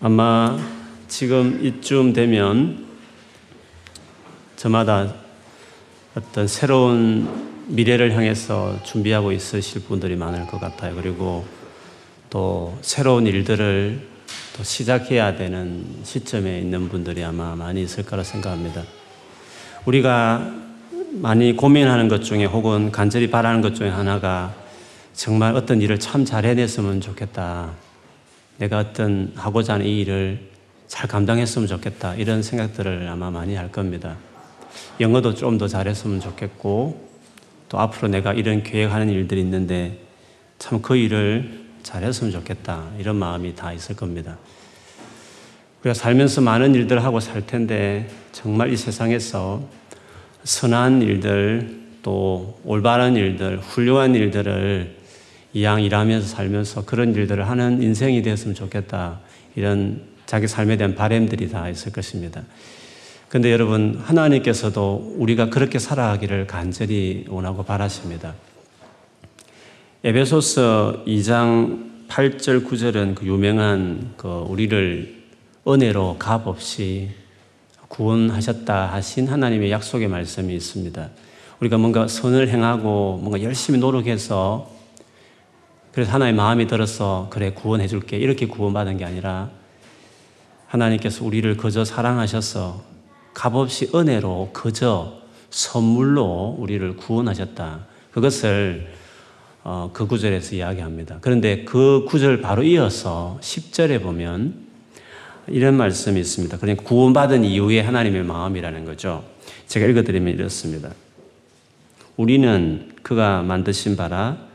아마 지금 이쯤 되면 저마다 어떤 새로운 미래를 향해서 준비하고 있으실 분들이 많을 것 같아요. 그리고 또 새로운 일들을 또 시작해야 되는 시점에 있는 분들이 아마 많이 있을 거라 생각합니다. 우리가 많이 고민하는 것 중에 혹은 간절히 바라는 것 중에 하나가 정말 어떤 일을 참 잘 해냈으면 좋겠다. 내가 어떤 하고자 하는 이 일을 잘 감당했으면 좋겠다. 이런 생각들을 아마 많이 할 겁니다. 영어도 좀 더 잘했으면 좋겠고, 또 앞으로 내가 이런 계획하는 일들이 있는데 참 그 일을 잘했으면 좋겠다. 이런 마음이 다 있을 겁니다. 우리가 살면서 많은 일들을 하고 살 텐데 정말 이 세상에서 선한 일들 또 올바른 일들, 훌륭한 일들을 이왕 일하면서 살면서 그런 일들을 하는 인생이 되었으면 좋겠다. 이런 자기 삶에 대한 바램들이 다 있을 것입니다. 근데 여러분, 하나님께서도 우리가 그렇게 살아가기를 간절히 원하고 바라십니다. 에베소서 2장 8절, 9절은 그 유명한 그 우리를 은혜로 값 없이 구원하셨다 하신 하나님의 약속의 말씀이 있습니다. 우리가 뭔가 선을 행하고 뭔가 열심히 노력해서 그래서 하나의 마음이 들어서 그래 구원해 줄게 이렇게 구원받은 게 아니라 하나님께서 우리를 그저 사랑하셔서 값없이 은혜로 그저 선물로 우리를 구원하셨다. 그것을 어, 그 구절에서 이야기합니다. 그런데 그 구절 바로 이어서 10절에 보면 이런 말씀이 있습니다. 그러니까 구원받은 이후에 하나님의 마음이라는 거죠. 제가 읽어드리면 이렇습니다. 우리는 그가 만드신 바라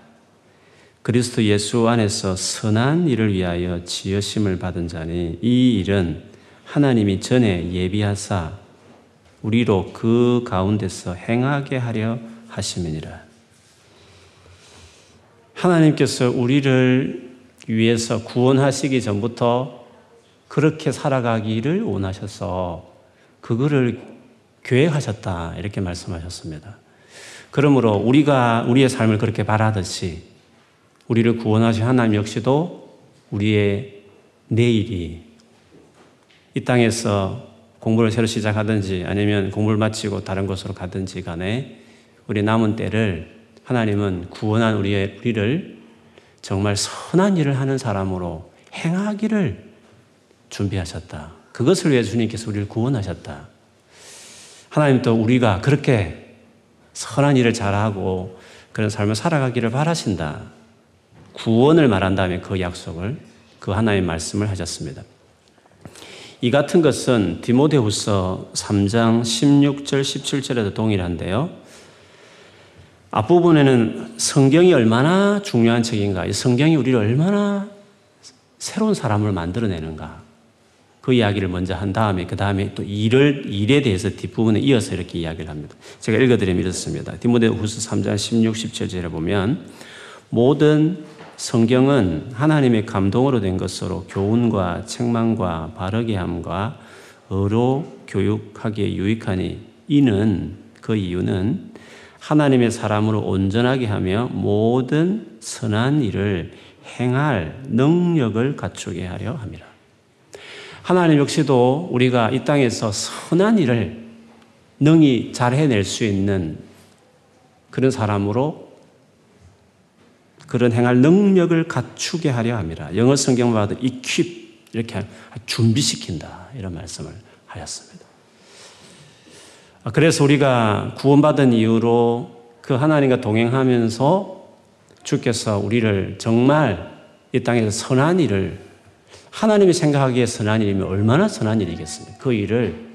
그리스도 예수 안에서 선한 일을 위하여 지으심을 받은 자니 이 일은 하나님이 전에 예비하사 우리로 그 가운데서 행하게 하려 하심이니라. 하나님께서 우리를 위해서 구원하시기 전부터 그렇게 살아가기를 원하셔서 그거를 계획하셨다 이렇게 말씀하셨습니다. 그러므로 우리가 우리의 삶을 그렇게 바라듯이 우리를 구원하신 하나님 역시도 우리의 내일이 이 땅에서 공부를 새로 시작하든지 아니면 공부를 마치고 다른 곳으로 가든지 간에 우리 남은 때를 하나님은 구원한 우리의, 우리를 정말 선한 일을 하는 사람으로 행하기를 준비하셨다. 그것을 위해 주님께서 우리를 구원하셨다. 하나님도 우리가 그렇게 선한 일을 잘하고 그런 삶을 살아가기를 바라신다. 구원을 말한 다음에 그 약속을 그 하나의 말씀을 하셨습니다. 이 같은 것은 디모데후서 3장 16절 17절에도 동일한데요. 앞부분에는 성경이 얼마나 중요한 책인가, 이 성경이 우리를 얼마나 새로운 사람을 만들어내는가, 그 이야기를 먼저 한 다음에, 그 다음에 또 일을, 일에 대해서 뒷부분에 이어서 이렇게 이야기를 합니다. 제가 읽어드리면 이렇습니다. 디모데 후서 3장 16, 17절에 보면, 모든 성경은 하나님의 감동으로 된 것으로 교훈과 책망과 바르게 함과 의로 교육하기에 유익하니 이는 그 이유는 하나님의 사람으로 온전하게 하며 모든 선한 일을 행할 능력을 갖추게 하려 합니다. 하나님 역시도 우리가 이 땅에서 선한 일을 능히 잘 해낼 수 있는 그런 사람으로 그런 행할 능력을 갖추게 하려 합니다. 영어 성경 봐도 equip 이렇게 준비시킨다 이런 말씀을 하였습니다. 아, 그래서 우리가 구원받은 이후로 그 하나님과 동행하면서 주께서 우리를 정말 이 땅에서 선한 일을 하나님이 생각하기에 선한 일이면 얼마나 선한 일이겠습니까? 그 일을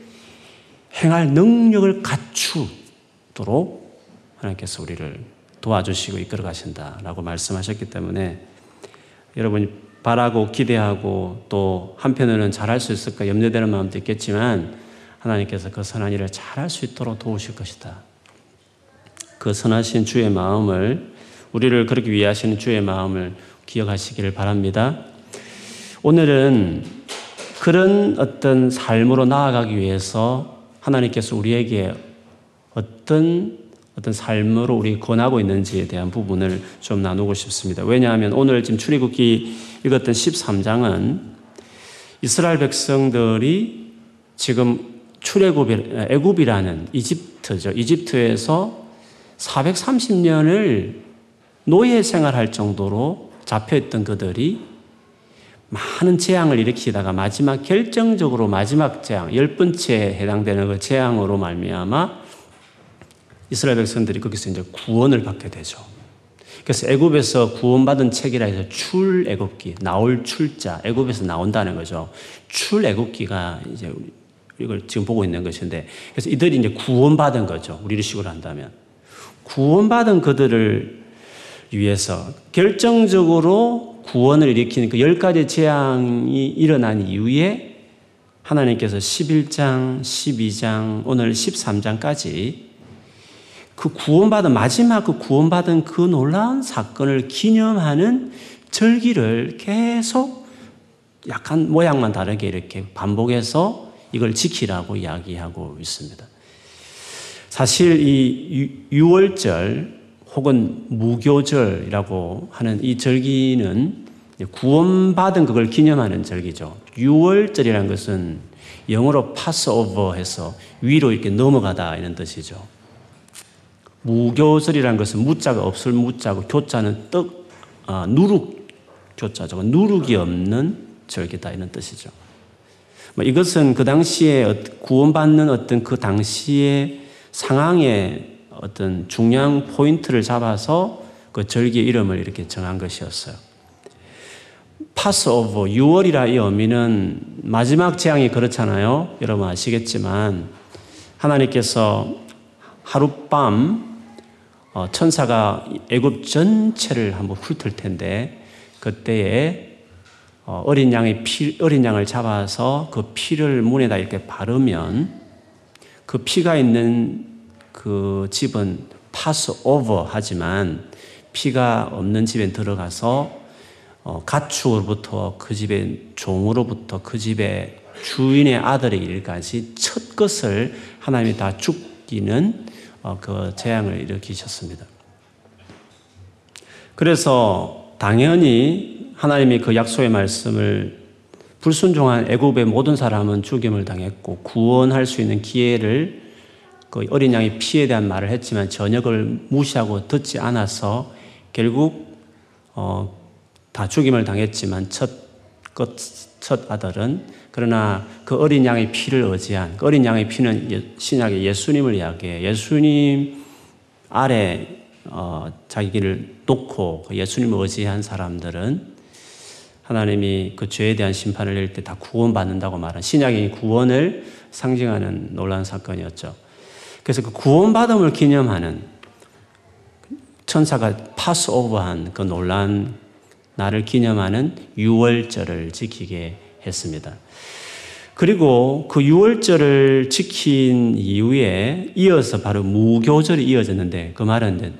행할 능력을 갖추도록 하나님께서 우리를 도와주시고 이끌어 가신다라고 말씀하셨기 때문에 여러분이 바라고 기대하고 또 한편으로는 잘할 수 있을까 염려되는 마음도 있겠지만 하나님께서 그 선한 일을 잘할 수 있도록 도우실 것이다. 그 선하신 주의 마음을 우리를 그렇게 위하시는 주의 마음을 기억하시기를 바랍니다. 오늘은 그런 어떤 삶으로 나아가기 위해서 하나님께서 우리에게 어떤 어떤 삶으로 우리 권하고 있는지에 대한 부분을 좀 나누고 싶습니다. 왜냐하면 오늘 지금 출애굽기 읽었던 13장은 이스라엘 백성들이 지금 출애굽이 애굽이라는 이집트죠. 이집트에서 430년을 노예 생활할 정도로 잡혀 있던 그들이 많은 재앙을 일으키다가 마지막 결정적으로 마지막 재앙, 열 번째에 해당되는 그 재앙으로 말미암아 이스라엘 백성들이 거기서 이제 구원을 받게 되죠. 그래서 애굽에서 구원받은 책이라 해서 출애굽기, 나올 출자, 애굽에서 나온다는 거죠. 출애굽기가 이제 이걸 지금 보고 있는 것인데, 그래서 이들이 이제 구원받은 거죠. 우리를 식으로 한다면 구원받은 그들을 위해서 결정적으로 구원을 일으키는 그 열 가지 재앙이 일어난 이후에 하나님께서 11장, 12장, 오늘 13장까지 그 구원받은 마지막 그 구원받은 그 놀라운 사건을 기념하는 절기를 계속 약간 모양만 다르게 이렇게 반복해서 이걸 지키라고 이야기하고 있습니다. 사실 이 유월절 혹은 무교절이라고 하는 이 절기는 구원받은 그걸 기념하는 절기죠. 유월절이라는 것은 영어로 파스오버 해서 위로 이렇게 넘어가다 이런 뜻이죠. 무교절이라는 것은 무자가 없을 무자고 교자는 떡, 아, 누룩 교자죠. 누룩이 없는 절기다 이런 뜻이죠. 뭐 이것은 그 당시에 구원받는 어떤 그 당시의 상황의 어떤 중요한 포인트를 잡아서 그 절기의 이름을 이렇게 정한 것이었어요. 파스오버 6월이라 이 의미는 마지막 재앙이 그렇잖아요. 여러분 아시겠지만 하나님께서 하룻밤 어, 천사가 애굽 전체를 한번 훑을 텐데 그때에 어, 어린 양의 피, 어린 양을 잡아서 그 피를 문에다 이렇게 바르면 그 피가 있는 그 집은 파스 오버 하지만 피가 없는 집에 들어가서 어, 가축으로부터 그 집의 종으로부터 그 집의 주인의 아들의 일까지 첫 것을 하나님이 다 죽이는 어, 그 재앙을 일으키셨습니다. 그래서 당연히 하나님이 그 약속의 말씀을 불순종한 애굽의 모든 사람은 죽임을 당했고 구원할 수 있는 기회를 그 어린 양의 피에 대한 말을 했지만 전역을 무시하고 듣지 않아서 결국 어, 다 죽임을 당했지만 첫, 첫 아들은 그러나 그 어린 양의 피를 의지한 그 어린 양의 피는 예, 신약의 예수님을 이야기해 예수님 아래 어, 자기를 놓고 그 예수님을 의지한 사람들은 하나님이 그 죄에 대한 심판을 낼 때 다 구원받는다고 말한 신약의 구원을 상징하는 놀라운 사건이었죠. 그래서 그 구원받음을 기념하는 천사가 파스오버한 그 놀란 날을 기념하는 유월절을 지키게 했습니다. 그리고 그 6월절을 지킨 이후에 이어서 바로 무교절이 이어졌는데 그 말은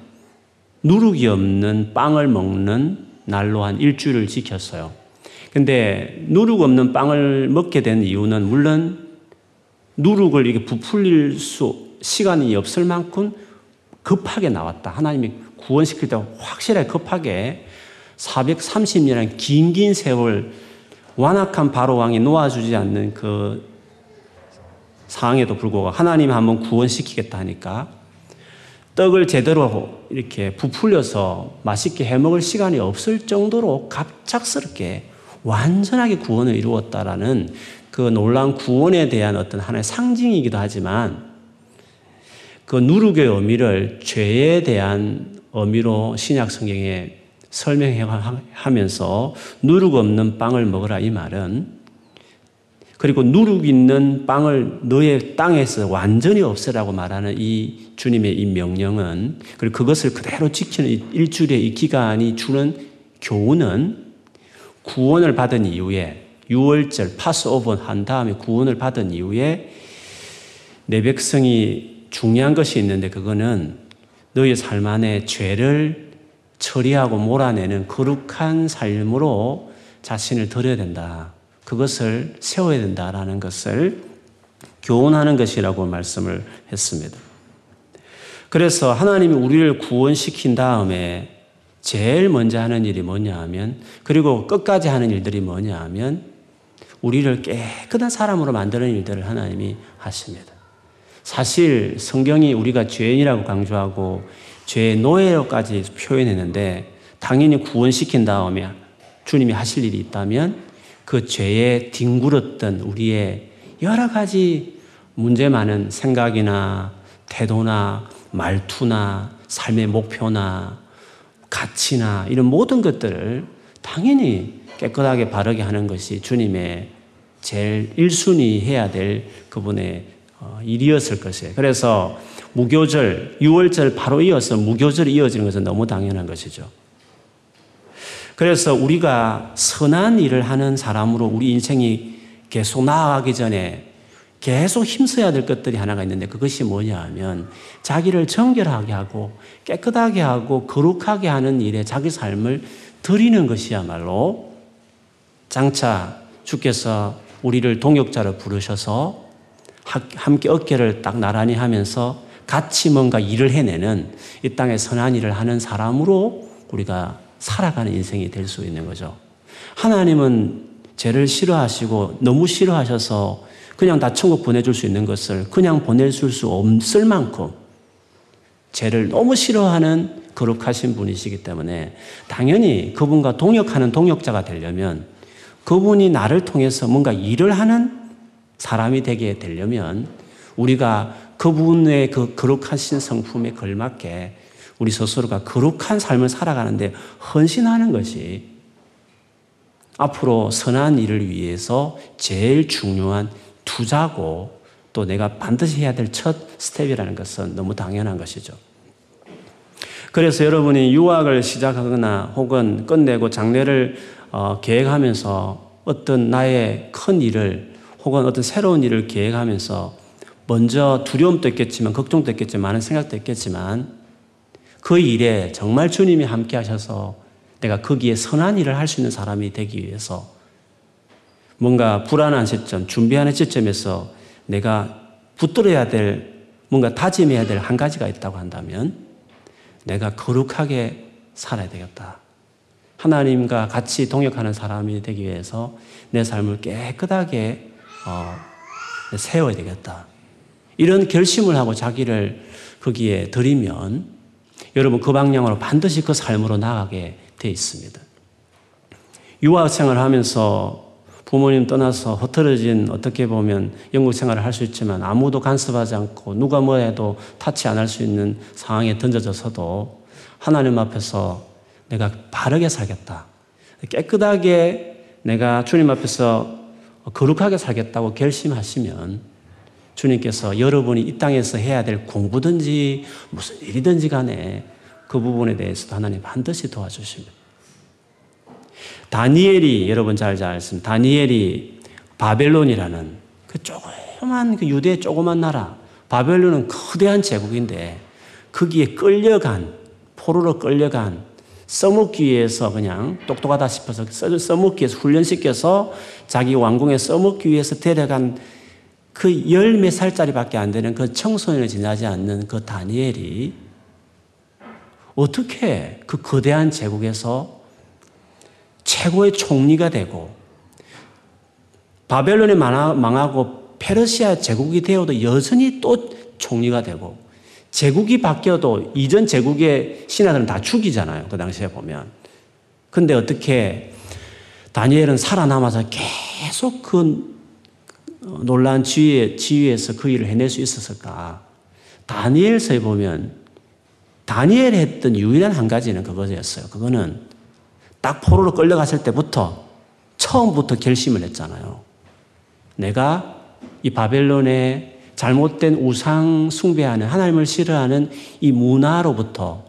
누룩이 없는 빵을 먹는 날로 한 일주일을 지켰어요. 근데 누룩 없는 빵을 먹게 된 이유는 물론 누룩을 이게 부풀릴 수 시간이 없을 만큼 급하게 나왔다. 하나님이 구원시킬 때 확실하게 급하게 430년의 긴긴 세월 완악한 바로 왕이 놓아주지 않는 그 상황에도 불구하고 하나님 한번 구원시키겠다 하니까 떡을 제대로 이렇게 부풀려서 맛있게 해 먹을 시간이 없을 정도로 갑작스럽게 완전하게 구원을 이루었다라는 그 놀라운 구원에 대한 어떤 하나의 상징이기도 하지만 그 누룩의 의미를 죄에 대한 의미로 신약 성경에 설명하면서 누룩 없는 빵을 먹으라 이 말은 그리고 누룩 있는 빵을 너의 땅에서 완전히 없애라고 말하는 이 주님의 이 명령은 그리고 그것을 그대로 지키는 일주일의 이 기간이 주는 교훈은 구원을 받은 이후에 6월절 파스오버 한 다음에 구원을 받은 이후에 내 백성이 중요한 것이 있는데 그거는 너의 삶 안에 죄를 처리하고 몰아내는 거룩한 삶으로 자신을 드려야 된다. 그것을 세워야 된다라는 것을 교훈하는 것이라고 말씀을 했습니다. 그래서 하나님이 우리를 구원시킨 다음에 제일 먼저 하는 일이 뭐냐 하면 그리고 끝까지 하는 일들이 뭐냐 하면 우리를 깨끗한 사람으로 만드는 일들을 하나님이 하십니다. 사실 성경이 우리가 죄인이라고 강조하고 죄의 노예로까지 표현했는데 당연히 구원시킨 다음에 주님이 하실 일이 있다면 그 죄에 뒹굴었던 우리의 여러 가지 문제 많은 생각이나 태도나 말투나 삶의 목표나 가치나 이런 모든 것들을 당연히 깨끗하게 바르게 하는 것이 주님의 제일 1순위 해야 될 그분의 어, 일이었을 것이에요. 그래서 무교절, 6월절 바로 이어서 무교절이 이어지는 것은 너무 당연한 것이죠. 그래서 우리가 선한 일을 하는 사람으로 우리 인생이 계속 나아가기 전에 계속 힘써야 될 것들이 하나가 있는데 그것이 뭐냐 하면 자기를 정결하게 하고 깨끗하게 하고 거룩하게 하는 일에 자기 삶을 드리는 것이야말로 장차 주께서 우리를 동역자로 부르셔서 함께 어깨를 딱 나란히 하면서 같이 뭔가 일을 해내는 이 땅에 선한 일을 하는 사람으로 우리가 살아가는 인생이 될 수 있는 거죠. 하나님은 죄를 싫어하시고 너무 싫어하셔서 그냥 다 천국 보내줄 수 있는 것을 그냥 보내줄 수 없을 만큼 죄를 너무 싫어하는 거룩하신 분이시기 때문에 당연히 그분과 동역하는 동역자가 되려면 그분이 나를 통해서 뭔가 일을 하는 사람이 되게 되려면 우리가 그분의 그 거룩하신 성품에 걸맞게 우리 스스로가 거룩한 삶을 살아가는데 헌신하는 것이 앞으로 선한 일을 위해서 제일 중요한 투자고 또 내가 반드시 해야 될 첫 스텝이라는 것은 너무 당연한 것이죠. 그래서 여러분이 유학을 시작하거나 혹은 끝내고 장래를 어, 계획하면서 어떤 나의 큰 일을 혹은 어떤 새로운 일을 계획하면서 먼저 두려움도 있겠지만 걱정도 있겠지만 많은 생각도 있겠지만 그 일에 정말 주님이 함께 하셔서 내가 거기에 선한 일을 할 수 있는 사람이 되기 위해서 뭔가 불안한 시점, 준비하는 시점에서 내가 붙들어야 될, 뭔가 다짐해야 될 한 가지가 있다고 한다면 내가 거룩하게 살아야 되겠다. 하나님과 같이 동역하는 사람이 되기 위해서 내 삶을 깨끗하게 어, 세워야 되겠다. 이런 결심을 하고 자기를 거기에 들이면 여러분 그 방향으로 반드시 그 삶으로 나가게 돼 있습니다. 유학 생활을 하면서 부모님 떠나서 흐트러진 어떻게 보면 영국 생활을 할 수 있지만 아무도 간섭하지 않고 누가 뭐 해도 타치 안 할 수 있는 상황에 던져져서도 하나님 앞에서 내가 바르게 살겠다. 깨끗하게 내가 주님 앞에서 거룩하게 살겠다고 결심하시면 주님께서 여러분이 이 땅에서 해야 될 공부든지 무슨 일이든지 간에 그 부분에 대해서도 하나님 반드시 도와주십니다. 다니엘이 여러분 잘 잘습니다 다니엘이 바벨론이라는 그 조그만 그 유대 조그만 나라 바벨론은 거대한 제국인데 거기에 끌려간 포로로 끌려간 써먹기 위해서 그냥 똑똑하다 싶어서 써먹기 위해서 훈련시켜서 자기 왕궁에 써먹기 위해서 데려간 그 열 몇 살짜리밖에 안 되는 그 청소년을 지나지 않는 그 다니엘이 어떻게 그 거대한 제국에서 최고의 총리가 되고 바벨론이 망하고 페르시아 제국이 되어도 여전히 또 총리가 되고 제국이 바뀌어도 이전 제국의 신하들은 다 죽이잖아요. 그 당시에 보면. 근데 어떻게 다니엘은 살아남아서 계속 그 놀란 지휘, 지휘에서 그 일을 해낼 수 있었을까? 다니엘서에 보면 다니엘 했던 유일한 한 가지는 그것이었어요. 그거는 딱 포로로 끌려갔을 때부터 처음부터 결심을 했잖아요. 내가 이 바벨론의 잘못된 우상 숭배하는 하나님을 싫어하는 이 문화로부터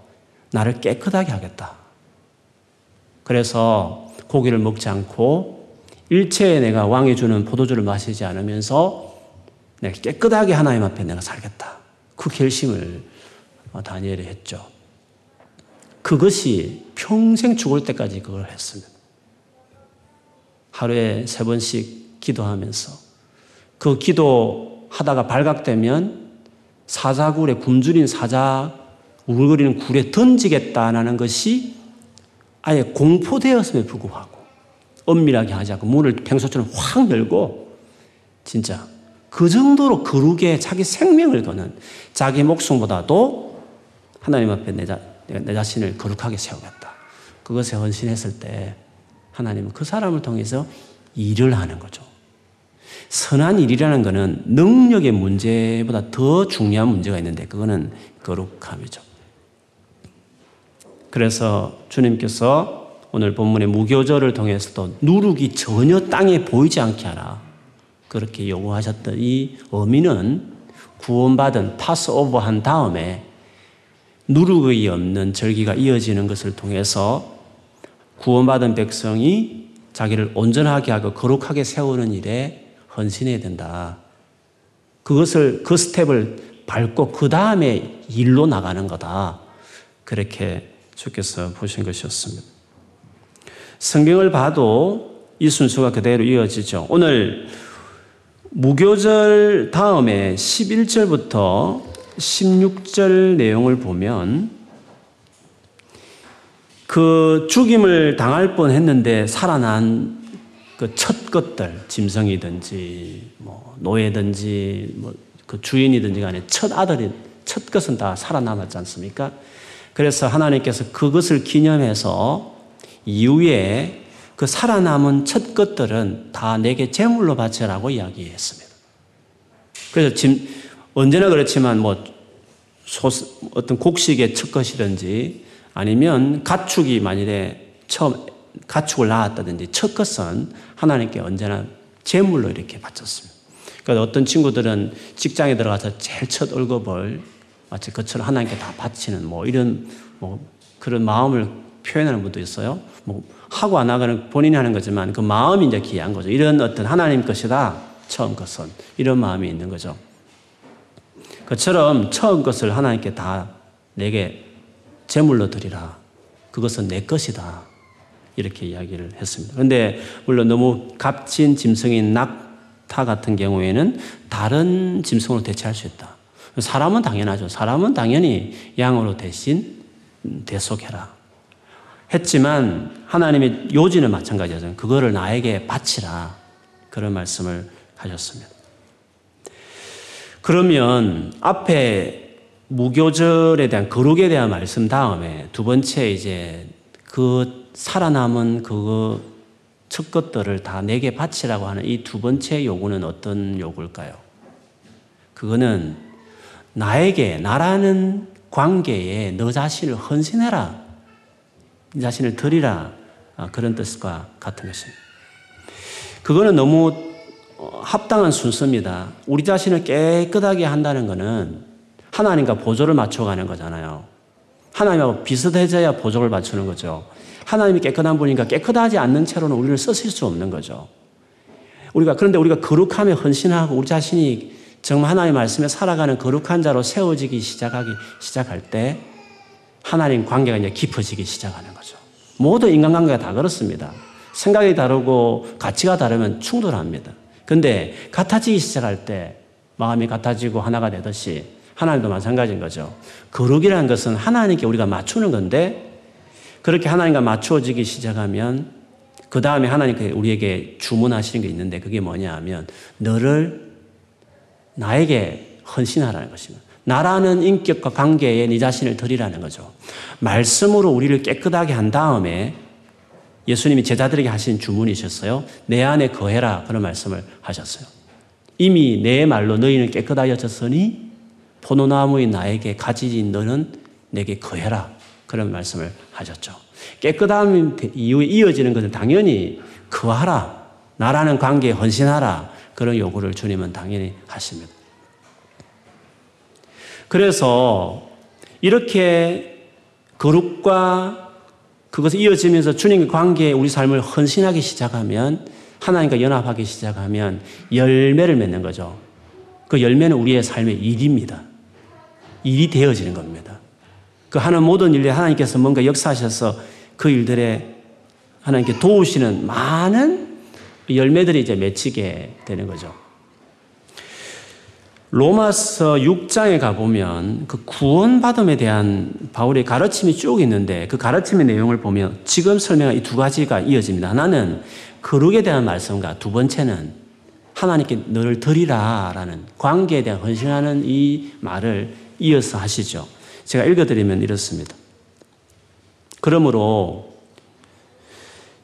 나를 깨끗하게 하겠다. 그래서 고기를 먹지 않고 일체에 내가 왕이 주는 포도주를 마시지 않으면서 내가 깨끗하게 하나님 앞에 내가 살겠다. 그 결심을 다니엘이 했죠. 그것이 평생 죽을 때까지 그걸 했습니다. 하루에 세 번씩 기도하면서 그 기도 하다가 발각되면 사자굴에 굶주린 사자 우글거리는 굴에 던지겠다는 것이 아예 공포되었음에 불구하고 엄밀하게 하지 않고 문을 평소처럼 확 열고 진짜 그 정도로 거룩에 자기 생명을 거는 자기 목숨보다도 하나님 앞에 내, 자, 내 자신을 거룩하게 세우겠다. 그것에 헌신했을 때 하나님은 그 사람을 통해서 일을 하는 거죠. 선한 일이라는 것은 능력의 문제보다 더 중요한 문제가 있는데 그거는 거룩함이죠. 그래서 주님께서 오늘 본문의 무교절을 통해서도 누룩이 전혀 땅에 보이지 않게 하라. 그렇게 요구하셨던 이 의미는 구원받은 파스오버 한 다음에 누룩이 없는 절기가 이어지는 것을 통해서 구원받은 백성이 자기를 온전하게 하고 거룩하게 세우는 일에 헌신해야 된다. 그것을, 그 스텝을 밟고 그 다음에 일로 나가는 거다. 그렇게 주께서 보신 것이었습니다. 성경을 봐도 이 순서가 그대로 이어지죠. 오늘 무교절 다음에 11절부터 16절 내용을 보면 그 죽임을 당할 뻔 했는데 살아난 그 첫 것들, 짐승이든지, 뭐, 노예든지, 뭐, 그 주인이든지 간에 첫 아들이, 첫 것은 다 살아남았지 않습니까? 그래서 하나님께서 그것을 기념해서 이후에 그 살아남은 첫 것들은 다 내게 제물로 바쳐라고 이야기했습니다. 그래서 지금 언제나 그렇지만 뭐 소, 어떤 곡식의 첫 것이든지 아니면 가축이 만일에 처음 가축을 낳았다든지 첫 것은 하나님께 언제나 제물로 이렇게 바쳤습니다. 그러니까 어떤 친구들은 직장에 들어가서 제일 첫 월급을 마치 그처럼 하나님께 다 바치는 뭐 이런 뭐 그런 마음을 표현하는 분도 있어요. 뭐 하고 안 하고는 본인이 하는 거지만 그 마음이 이제 귀한 거죠. 이런 어떤 하나님 것이다. 처음 것은. 이런 마음이 있는 거죠. 그처럼 처음 것을 하나님께 다 내게 제물로 드리라. 그것은 내 것이다. 이렇게 이야기를 했습니다. 그런데 물론 너무 값진 짐승인 낙타 같은 경우에는 다른 짐승으로 대체할 수 있다. 사람은 당연하죠. 사람은 당연히 양으로 대신 대속해라. 했지만 하나님의 요지는 마찬가지죠. 그거를 나에게 바치라. 그런 말씀을 하셨습니다. 그러면 앞에 무교절에 대한 거룩에 대한 말씀 다음에 두 번째 이제 그 살아남은 그첫 것들을 다 내게 바치라고 하는 이 두 번째 요구는 어떤 요구일까요? 그거는 나에게, 나라는 관계에 너 자신을 헌신해라. 자신을 드리라 아, 그런 뜻과 같은 것입니다. 그거는 너무 어, 합당한 순서입니다. 우리 자신을 깨끗하게 한다는 것은 하나님과 보조를 맞춰가는 거잖아요. 하나님하고 비슷해져야 보조를 맞추는 거죠. 하나님이 깨끗한 분이니까 깨끗하지 않는 채로는 우리를 쓰실 수 없는 거죠. 우리가 그런데 우리가 거룩함에 헌신하고 우리 자신이 정말 하나님의 말씀에 살아가는 거룩한 자로 세워지기 시작하기 시작할 때 하나님 관계가 이제 깊어지기 시작하는 거죠. 모든 인간관계가 다 그렇습니다. 생각이 다르고 가치가 다르면 충돌합니다. 근데 같아지기 시작할 때 마음이 같아지고 하나가 되듯이 하나님도 마찬가지인 거죠. 거룩이라는 것은 하나님께 우리가 맞추는 건데 그렇게 하나님과 맞추어지기 시작하면 그 다음에 하나님께 우리에게 주문하시는 게 있는데 그게 뭐냐 하면 너를 나에게 헌신하라는 것입니다. 나라는 인격과 관계에 네 자신을 드리라는 거죠. 말씀으로 우리를 깨끗하게 한 다음에 예수님이 제자들에게 하신 주문이셨어요. 내 안에 거해라. 그런 말씀을 하셨어요. 이미 내 말로 너희는 깨끗하여졌으니 포도나무인 나에게 가지진 너는 내게 거해라. 그런 말씀을 하셨죠. 깨끗함 이후에 이어지는 것은 당연히 거하라. 나라는 관계에 헌신하라. 그런 요구를 주님은 당연히 하십니다. 그래서 이렇게 거룩과 그것이 이어지면서 주님과 관계에 우리 삶을 헌신하기 시작하면 하나님과 연합하기 시작하면 열매를 맺는 거죠. 그 열매는 우리의 삶의 일입니다. 일이 되어지는 겁니다. 그 하는 모든 일에 하나님께서 뭔가 역사하셔서 그 일들에 하나님께 도우시는 많은 열매들이 이제 맺히게 되는 거죠. 로마서 6장에 가보면 그 구원받음에 대한 바울의 가르침이 쭉 있는데 그 가르침의 내용을 보면 지금 설명한 이 두 가지가 이어집니다. 하나는 거룩에 대한 말씀과 두 번째는 하나님께 너를 드리라 라는 관계에 대한 헌신하는 이 말을 이어서 하시죠. 제가 읽어드리면 이렇습니다. 그러므로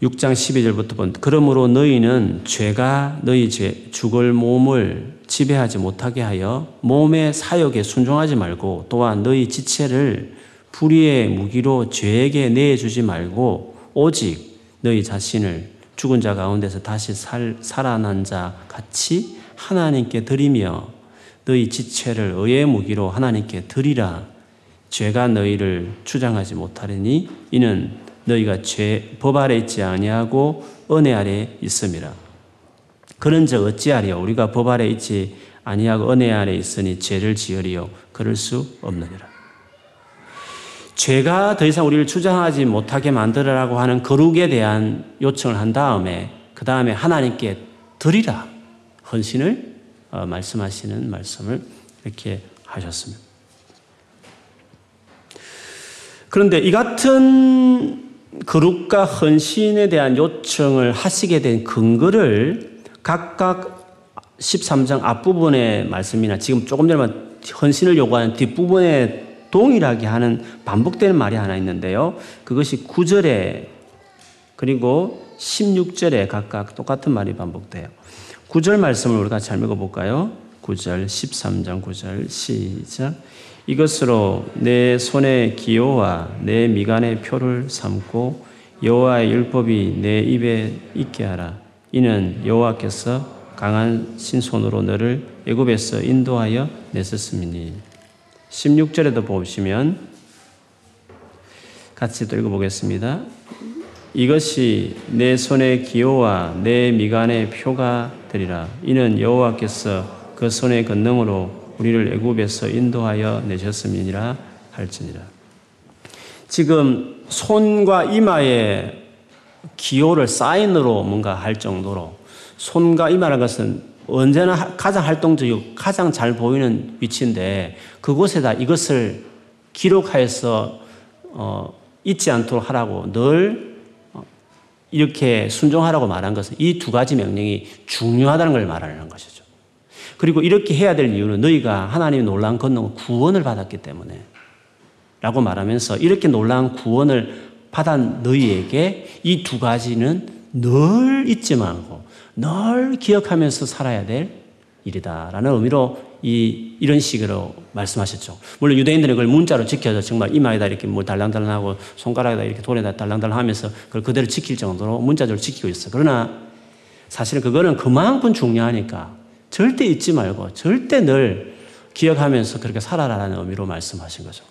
6장 12절부터 본 그러므로 너희는 죄가 너희 죄 죽을 몸을 지배하지 못하게 하여 몸의 사역에 순종하지 말고 또한 너희 지체를 불의의 무기로 죄에게 내주지 말고 오직 너희 자신을 죽은 자 가운데서 다시 살, 살아난 자 같이 하나님께 드리며 너희 지체를 의의 무기로 하나님께 드리라. 죄가 너희를 주장하지 못하리니 이는 너희가 죄 법 아래 있지 아니하고 은혜 아래 있음이라. 그런즉 어찌하리요 우리가 법 아래 있지 아니하고 은혜 아래 있으니 죄를 지으리요 그럴 수 없느니라. 죄가 더 이상 우리를 주장하지 못하게 만들어라고 하는 거룩에 대한 요청을 한 다음에 그 다음에 하나님께 드리라 헌신을 어, 말씀하시는 말씀을 이렇게 하셨습니다. 그런데 이 같은 거룩과 헌신에 대한 요청을 하시게 된 근거를 각각 13장 앞부분의 말씀이나 지금 조금 전에 헌신을 요구하는 뒷부분에 동일하게 하는 반복되는 말이 하나 있는데요. 그것이 9절에 그리고 16절에 각각 똑같은 말이 반복돼요. 9절 말씀을 우리 같이 잘 읽어볼까요? 9절, 13장 9절, 시작. 이것으로 내 손의 기호와 내 미간의 표를 삼고 여호와의 율법이 내 입에 있게 하라. 이는 여호와께서 강한 신손으로 너를 애굽에서 인도하여 내셨음이니. 16절에도 보시면 같이 또 읽어보겠습니다. 이것이 내 손의 기호와 내 미간의 표가 되리라. 이는 여호와께서 그 손의 권능으로 우리를 애굽에서 인도하여 내셨음이니라 할지니라. 지금 손과 이마의 기호를 사인으로 뭔가 할 정도로 손과 이마라는 것은 언제나 가장 활동적이고 가장 잘 보이는 위치인데 그곳에다 이것을 기록하여서 어, 잊지 않도록 하라고 늘 어, 이렇게 순종하라고 말한 것은 이 두 가지 명령이 중요하다는 걸 말하는 것이죠. 그리고 이렇게 해야 될 이유는 너희가 하나님의 놀라운 건능 구원을 받았기 때문에 라고 말하면서 이렇게 놀라운 구원을 받은 너희에게 이 두 가지는 늘 잊지 말고 늘 기억하면서 살아야 될 일이다라는 의미로 이, 이런 식으로 말씀하셨죠. 물론 유대인들은 그걸 문자로 지켜서 정말 이마에다 이렇게 뭐 달랑달랑하고 손가락에다 이렇게 돌에다 달랑달랑 하면서 그걸 그대로 지킬 정도로 문자적으로 지키고 있어. 그러나 사실은 그거는 그만큼 중요하니까 절대 잊지 말고 절대 늘 기억하면서 그렇게 살아라라는 의미로 말씀하신 거죠.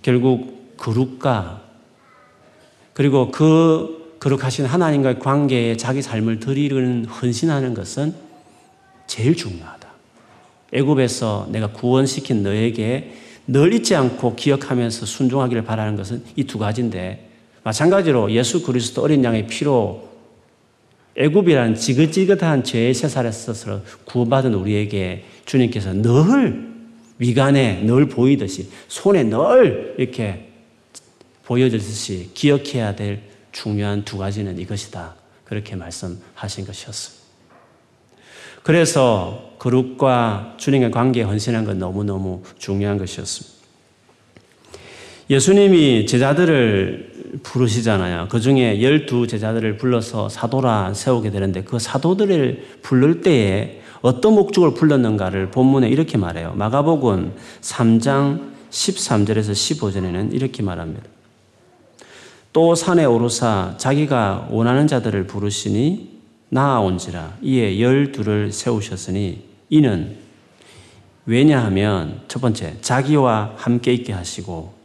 결국 그룹과 그리고 그 거룩하신 하나님과의 관계에 자기 삶을 드리는 헌신하는 것은 제일 중요하다. 애굽에서 내가 구원시킨 너에게 늘 잊지 않고 기억하면서 순종하기를 바라는 것은 이 두 가지인데 마찬가지로 예수 그리스도 어린 양의 피로 애굽이라는 지긋지긋한 죄의 세살에서 구원받은 우리에게 주님께서 늘 미간에 늘 보이듯이 손에 늘 이렇게 보여지듯이 기억해야 될 중요한 두 가지는 이것이다. 그렇게 말씀하신 것이었습니다. 그래서 그룹과 주님의 관계에 헌신한 건 너무너무 중요한 것이었습니다. 예수님이 제자들을 부르시잖아요. 그 중에 열두 제자들을 불러서 사도라 세우게 되는데 그 사도들을 부를 때에 어떤 목적을 불렀는가를 본문에 이렇게 말해요. 마가복음 3장 13절에서 15절에는 이렇게 말합니다. 또 산에 오르사 자기가 원하는 자들을 부르시니 나아온지라 이에 열두를 세우셨으니 이는 왜냐하면 첫 번째 자기와 함께 있게 하시고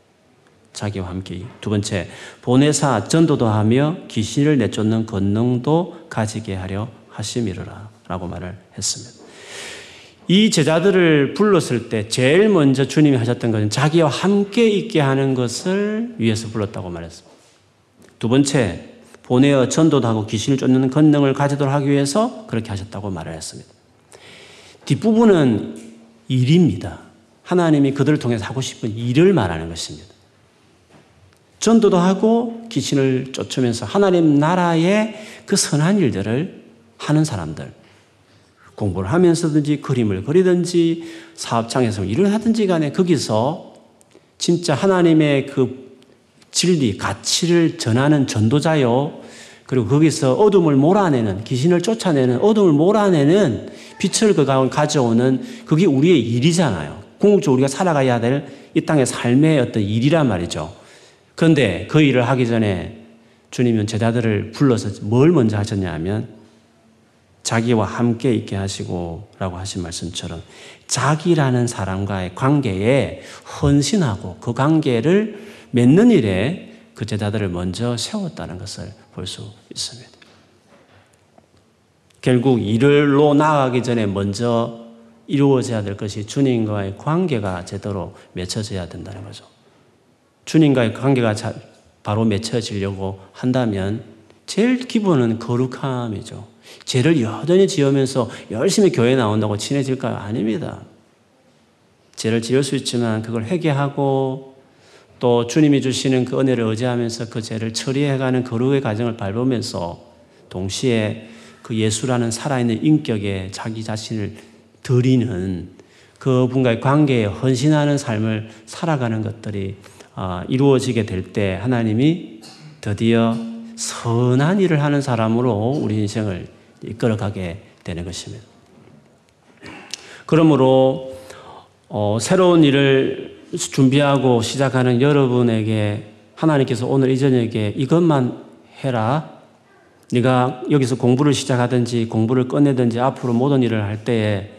자기와 함께 두 번째 보내사 전도도 하며 귀신을 내쫓는 권능도 가지게 하려 하심이로라 라고 말을 했습니다. 이 제자들을 불렀을 때 제일 먼저 주님이 하셨던 것은 자기와 함께 있게 하는 것을 위해서 불렀다고 말했습니다. 두 번째, 보내어 전도도 하고 귀신을 쫓는 권능을 가지도록 하기 위해서 그렇게 하셨다고 말을 했습니다. 뒷부분은 일입니다. 하나님이 그들을 통해서 하고 싶은 일을 말하는 것입니다. 전도도 하고 귀신을 쫓으면서 하나님 나라의 그 선한 일들을 하는 사람들. 공부를 하면서든지 그림을 그리든지 사업장에서 일을 하든지 간에 거기서 진짜 하나님의 그 진리, 가치를 전하는 전도자요. 그리고 거기서 어둠을 몰아내는, 귀신을 쫓아내는, 어둠을 몰아내는 빛을 그 가운데 가져오는 그게 우리의 일이잖아요. 궁극적으로 우리가 살아가야 될 이 땅의 삶의 어떤 일이란 말이죠. 그런데 그 일을 하기 전에 주님은 제자들을 불러서 뭘 먼저 하셨냐 하면 자기와 함께 있게 하시고 라고 하신 말씀처럼 자기라는 사람과의 관계에 헌신하고 그 관계를 맺는 일에 그 제자들을 먼저 세웠다는 것을 볼 수 있습니다. 결국 일을로 나가기 전에 먼저 이루어져야 될 것이 주님과의 관계가 제대로 맺혀져야 된다는 거죠. 주님과의 관계가 바로 맺혀지려고 한다면 제일 기본은 거룩함이죠. 죄를 여전히 지으면서 열심히 교회 나온다고 친해질까요? 아닙니다. 죄를 지을 수 있지만 그걸 회개하고 또 주님이 주시는 그 은혜를 의지하면서 그 죄를 처리해가는 거룩의 과정을 밟으면서 동시에 그 예수라는 살아있는 인격에 자기 자신을 드리는 그분과의 관계에 헌신하는 삶을 살아가는 것들이 아, 이루어지게 될 때 하나님이 드디어 선한 일을 하는 사람으로 우리 인생을 이끌어가게 되는 것입니다. 그러므로 어, 새로운 일을 준비하고 시작하는 여러분에게 하나님께서 오늘 이 저녁에 이것만 해라. 네가 여기서 공부를 시작하든지 공부를 끝내든지 앞으로 모든 일을 할 때에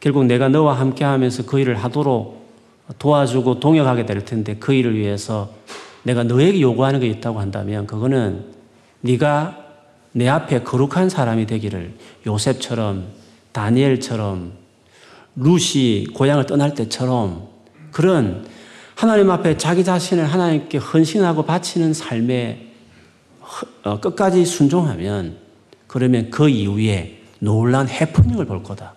결국 내가 너와 함께 하면서 그 일을 하도록 도와주고 동역하게 될 텐데 그 일을 위해서 내가 너에게 요구하는 게 있다고 한다면 그거는 네가 내 앞에 거룩한 사람이 되기를 요셉처럼 다니엘처럼 루시 고향을 떠날 때처럼 그런 하나님 앞에 자기 자신을 하나님께 헌신하고 바치는 삶에 어, 끝까지 순종하면 그러면 그 이후에 놀란 해프닝을 볼 거다.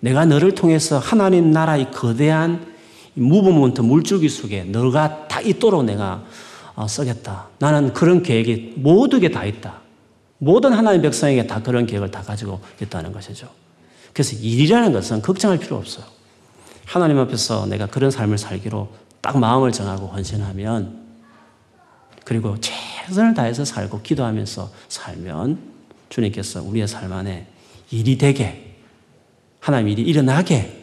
내가 너를 통해서 하나님 나라의 거대한 무브먼트 물줄기 속에 너가 다 있도록 내가 어, 쓰겠다. 나는 그런 계획이 모두 게 다 있다. 모든 하나님 백성에게 다 그런 계획을 다 가지고 있다는 것이죠. 그래서 일이라는 것은 걱정할 필요 없어요. 하나님 앞에서 내가 그런 삶을 살기로 딱 마음을 정하고 헌신하면 그리고 최선을 다해서 살고 기도하면서 살면 주님께서 우리의 삶 안에 일이 되게 하나님 일이 일어나게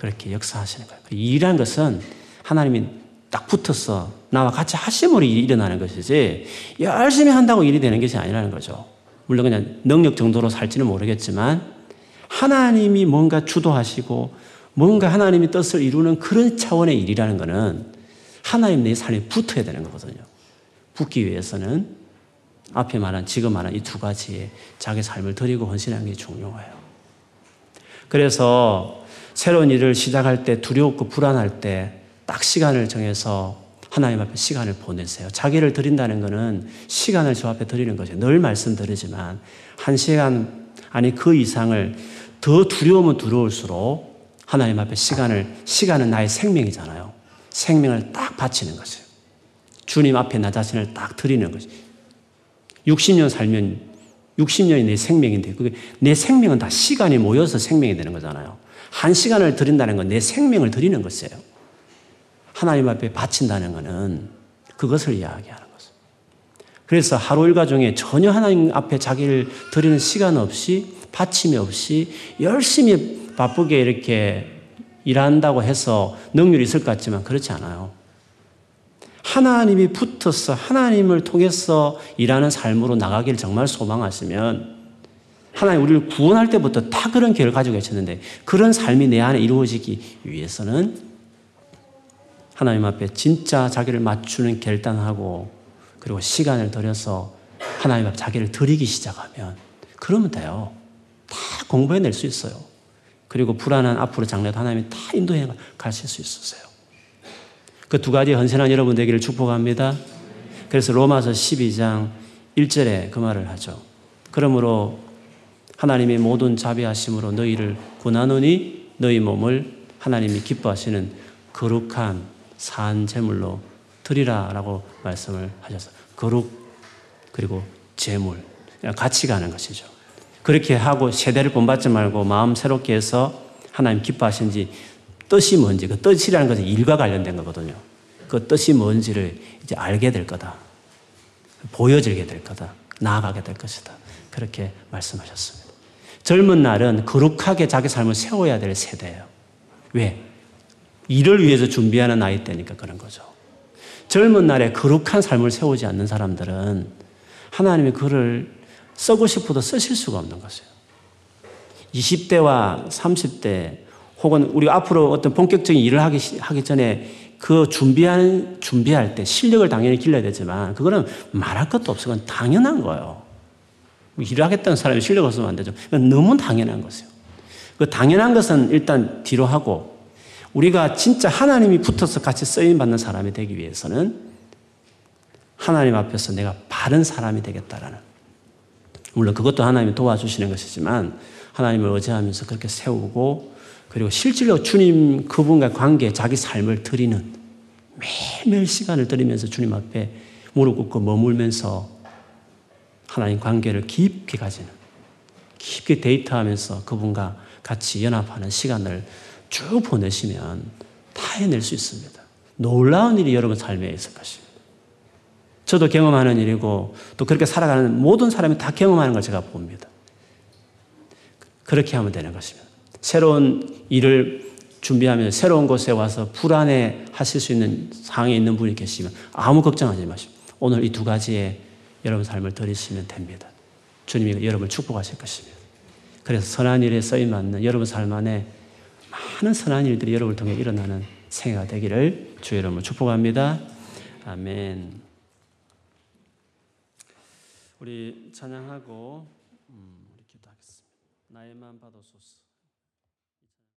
그렇게 역사하시는 거예요. 그 일이라는 것은 하나님이 딱 붙어서 나와 같이 하심으로 일이 일어나는 것이지 열심히 한다고 일이 되는 것이 아니라는 거죠. 물론 그냥 능력 정도로 살지는 모르겠지만 하나님이 뭔가 주도하시고 뭔가 하나님이 뜻을 이루는 그런 차원의 일이라는 것은 하나님 내 삶에 붙어야 되는 거거든요. 붙기 위해서는 앞에 말한 지금 말한 이 두 가지에 자기 삶을 드리고 헌신하는 게 중요해요. 그래서 새로운 일을 시작할 때 두렵고 불안할 때 딱 시간을 정해서 하나님 앞에 시간을 보내세요. 자기를 드린다는 것은 시간을 저 앞에 드리는 거죠. 늘 말씀드리지만 한 시간 아니 그 이상을 더 두려우면 두려울수록 하나님 앞에 시간을 시간은 나의 생명이잖아요. 생명을 딱 바치는 것이에요. 주님 앞에 나 자신을 딱 드리는 것이 60년 살면 60년이 내 생명인데 그게 내 생명은 다 시간이 모여서 생명이 되는 거잖아요. 한 시간을 드린다는 건 내 생명을 드리는 것이에요. 하나님 앞에 바친다는 것은 그것을 이야기하는 것입니다. 그래서 하루 일과 중에 전혀 하나님 앞에 자기를 드리는 시간 없이 바침이 없이 열심히 바쁘게 이렇게 일한다고 해서 능률이 있을 것 같지만 그렇지 않아요. 하나님이 붙어서 하나님을 통해서 일하는 삶으로 나가기를 정말 소망하시면 하나님 우리를 구원할 때부터 다 그런 계획을 가지고 계셨는데 그런 삶이 내 안에 이루어지기 위해서는 하나님 앞에 진짜 자기를 맞추는 결단하고 그리고 시간을 들여서 하나님 앞에 자기를 드리기 시작하면 그러면 돼요. 다 공부해낼 수 있어요. 그리고 불안한 앞으로 장래도 하나님이 다 인도해 가실 수 있으세요. 그 두 가지 헌신한 여러분 되기를 축복합니다. 그래서 로마서 12장 1절에 그 말을 하죠. 그러므로 하나님의 모든 자비하심으로 너희를 구하노니 너희 몸을 하나님이 기뻐하시는 거룩한 산 제물로 드리라라고 말씀을 하셔서 거룩 그리고 재물 같이 가는 것이죠. 그렇게 하고 세대를 본받지 말고 마음 새롭게 해서 하나님 기뻐하시는지 뜻이 뭔지 그 뜻이라는 것은 일과 관련된 거거든요. 그 뜻이 뭔지를 이제 알게 될 거다. 보여지게 될 거다. 나아가게 될 것이다. 그렇게 말씀하셨습니다. 젊은 날은 거룩하게 자기 삶을 세워야 될 세대예요. 왜? 일을 위해서 준비하는 나이 때니까 그런 거죠. 젊은 날에 거룩한 삶을 세우지 않는 사람들은 하나님이 그를 쓰고 싶어도 쓰실 수가 없는 것이에요. 20대와 30대 혹은 우리 앞으로 어떤 본격적인 일을 하기, 하기 전에 그 준비할, 준비할 때 실력을 당연히 길러야 되지만 그거는 말할 것도 없어. 그건 당연한 거예요. 일을 하겠다는 사람이 실력 없으면 안 되죠. 너무 당연한 것이에요. 그 당연한 것은 일단 뒤로 하고 우리가 진짜 하나님이 붙어서 같이 쓰임 받는 사람이 되기 위해서는 하나님 앞에서 내가 바른 사람이 되겠다라는 물론 그것도 하나님이 도와주시는 것이지만 하나님을 의지하면서 그렇게 세우고 그리고 실질로 주님 그분과 관계에 자기 삶을 드리는 매일매일 시간을 들이면서 주님 앞에 무릎 꿇고 머물면서 하나님 관계를 깊게 가지는 깊게 데이트하면서 그분과 같이 연합하는 시간을 쭉 보내시면 다 해낼 수 있습니다. 놀라운 일이 여러분 삶에 있을 것입니다. 저도 경험하는 일이고 또 그렇게 살아가는 모든 사람이 다 경험하는 걸 제가 봅니다. 그렇게 하면 되는 것입니다. 새로운 일을 준비하면 새로운 곳에 와서 불안해 하실 수 있는 상황에 있는 분이 계시면 아무 걱정하지 마십시오. 오늘 이 두 가지에 여러분 삶을 드리시면 됩니다. 주님이 여러분을 축복하실 것입니다. 그래서 선한 일에 쓰임 맞는 여러분 삶 안에 많은 선한 일들이 여러분을 통해 일어나는 생애가 되기를 주 여러분을 축복합니다. 아멘. 우리 찬양하고 음, 우리 기도하겠습니다. 나의만 받아소서.